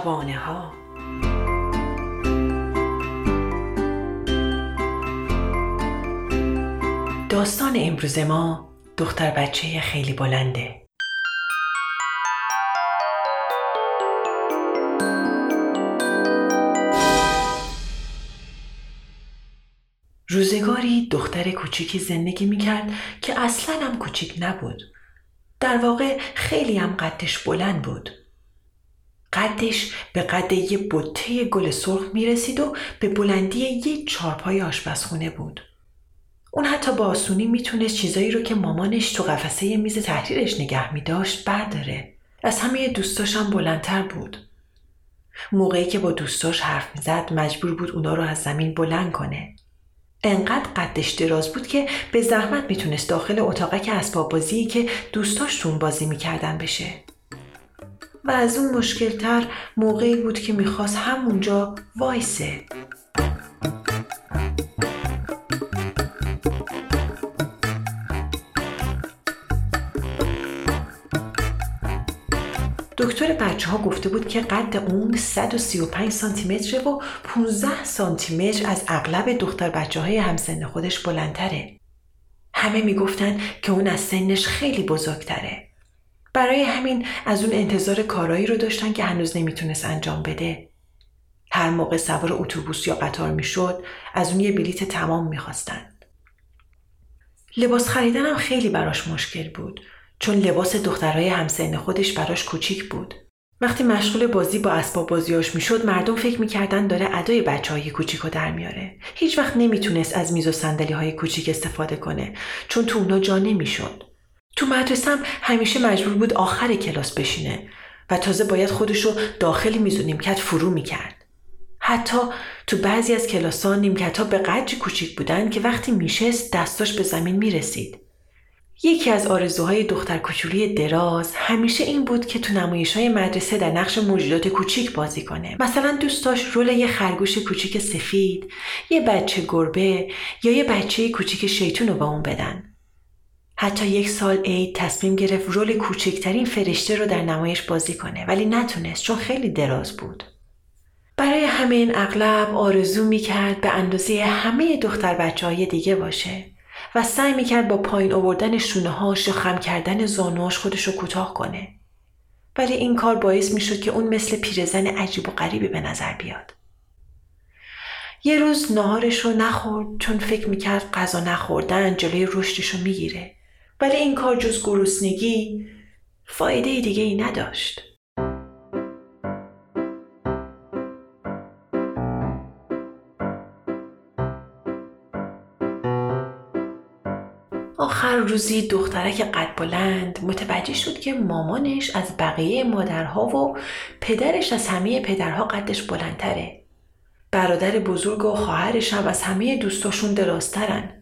شبانه ها داستان امروز ما دختر بچه خیلی بلنده. روزگاری دختر کوچیکی زندگی می‌کرد که اصلا هم کوچیک نبود. در واقع خیلی هم قدش بلند بود. قدش به قد یه بطه گل سرخ می رسید و به بلندی یه چارپای آشپزخونه بود. اون حتی با آسونی می‌تونست چیزایی رو که مامانش تو قفسه میز تحریرش نگه می داشت برداره. از همه دوستاش هم بلندتر بود. موقعی که با دوستاش حرف می‌زد مجبور بود اونا رو از زمین بلند کنه. انقدر قدش دراز بود که به زحمت می‌تونست داخل اتاقک اسباب بازی که دوستاش تون بازی می‌کردن بشه. و از اون مشکلتر موقعی بود که می‌خواست همونجا وایسه دکتر بچه ها گفته بود که قد اون 135 سانتی متره و 15 سانتی متر از اغلب دختر بچه های همسن خودش بلندتره. همه می‌گفتن که اون از سنش خیلی بزرگتره. برای همین از اون انتظار کارایی رو داشتن که هنوز نمی‌تونست انجام بده. هر موقع سوار اتوبوس یا قطار می‌شد از اون یه بلیت تمام می‌خواستن. لباس خریدن هم خیلی براش مشکل بود چون لباس دخترای همسن خودش براش کوچیک بود. وقتی مشغول بازی با اسباب بازیاش می‌شد مردم فکر می‌کردن داره ادای بچه های کوچیک رو در میاره. هیچ وقت نمی‌تونست از میز و صندلی های کوچیک استفاده کنه چون تو اونا جا نمی‌شد. تو مدرسه هم همیشه مجبور بود آخر کلاس بشینه و تازه باید خودش رو داخل میز و نیمکت فرو می‌کرد. حتی تو بعضی از کلاس ها نیمکت ها به قدری کوچیک بودن که وقتی میشست دستاش به زمین می‌رسید. یکی از آرزوهای دختر کوچولی دراز همیشه این بود که تو نمایش های مدرسه در نقش موجودات کوچیک بازی کنه. مثلا دوست داشت رول یه خرگوش کوچیک سفید، یه بچه گربه یا یه بچه کوچیک شیطون رو به اون بدن. حتی یک سال عید تصمیم گرفت رول کوچکترین فرشته رو در نمایش بازی کنه ولی نتونست چون خیلی دراز بود. برای همین اغلب آرزو می‌کرد به اندازه همه دختر بچه های دیگه باشه و سعی می‌کرد با پایین آوردن شونه هاش یا خم کردن زانوهاش خودش رو کوتاه کنه. ولی این کار باعث می‌شد که اون مثل پیرزن عجیب و غریبی به نظر بیاد. یه روز نهارش رو نخورد چون فکر می‌کرد غذا نخوردن جلوی رشدش رو می‌گیره. ولی این کار جز گرسنگی فایده دیگه ای نداشت. آخر روزی دخترک قد بلند متوجه شد که مامانش از بقیه مادرها و پدرش از همه پدرها قدش بلندتره. برادر بزرگ و خواهرش هم از همه دوستاشون درازترن.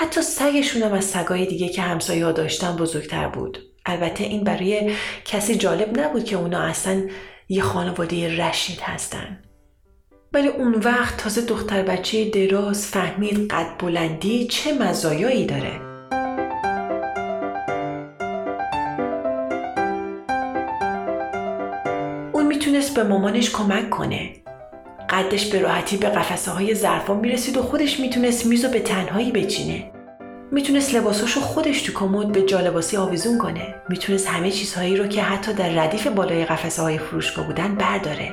حتی سگشون هم از سگای دیگه که همسایه ها داشتن بزرگتر بود. البته این برای کسی جالب نبود که اونا اصلا یه خانواده رشید هستن. ولی اون وقت تازه دختر بچه دراز فهمید قد بلندی چه مزایایی داره. اون می‌تونست به مامانش کمک کنه قدش به راحتی به قفسه های ظرفا می‌رسید و خودش می‌تونست میز به تنهایی بچینه. می‌تونست لباساشو خودش تو کمد به جالباسی آویزون کنه. می‌تونست همه چیزهایی رو که حتی در ردیف بالای قفسه های فروشگاه بودن برداره.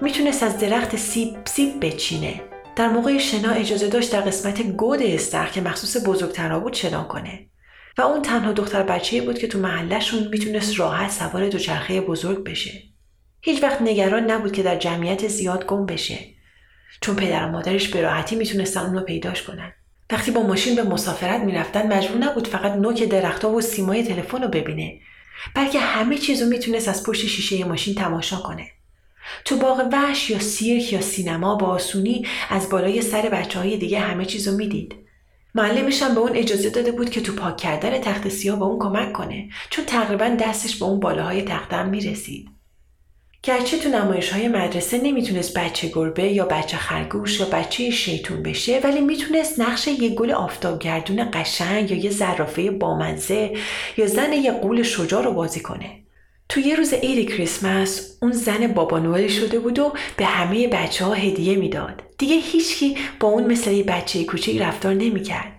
می‌تونست از درخت سیب سیب بچینه. در موقع شنا اجازه داشت در قسمت گود استخر که مخصوص بزرگترها بود شنا کنه. و اون تنها دختر بچه بود که تو محلشون می‌تونست راحت سوار دوچرخه بزرگ بشه. هیچ وقت نگران نبود که در جمعیت زیاد گم بشه. چون پدر و مادرش به راحتی می‌تونستن اونو پیداش کنن. وقتی با ماشین به مسافرت می‌رفتن مجبور نبود فقط نوک درختها و سیمای تلفن رو ببینه. بلکه همه چیز رو می‌تونست از پشت شیشه ماشین تماشا کنه. تو باغ وحش یا سیرک یا سینما با آسونی از بالای سر بچه های دیگه همه چیز رو می‌دید. معلمش هم به اون اجازه داده بود که تو پاک کردن تخت سیاه به اون کمک کنه چون تقریبا دستش به اون بالاهای تخته هم می‌رسید. گرچه تو نمایش های مدرسه نمی‌تونست بچه گربه یا بچه خرگوش یا بچه شیطون بشه ولی می‌تونست نقش یه گل آفتابگردون قشنگ یا یه زرافه بامزه یا زن یه قول شجاع رو بازی کنه تو یه روز عید کریسمس اون زن بابا نوئل شده بود و به همه بچه ها هدیه می‌داد. دیگه هیچکی با اون مثل یه بچه کوچیک رفتار نمی‌کرد.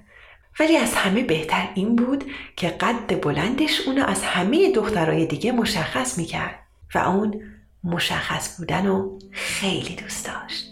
ولی از همه بهتر این بود که قد بلندش اونو از همه دخترای دیگه مشخص می‌کرد و اون مشخص بودن رو خیلی دوست داشت.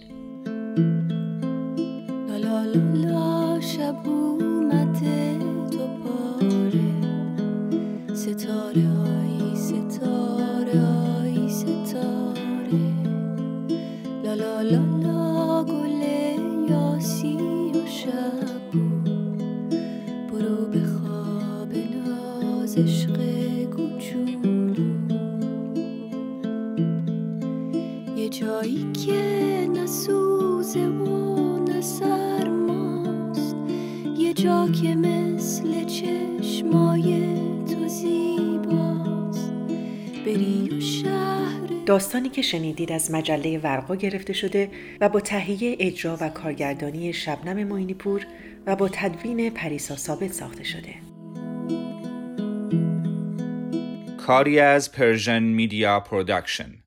داستانی که شنیدید از مجله ورقا گرفته شده و با تهیه اجرا و کارگردانی شبنم موینی پور و با تدوین پریسا ثابت ساخته شده. کاری از Persian Media Production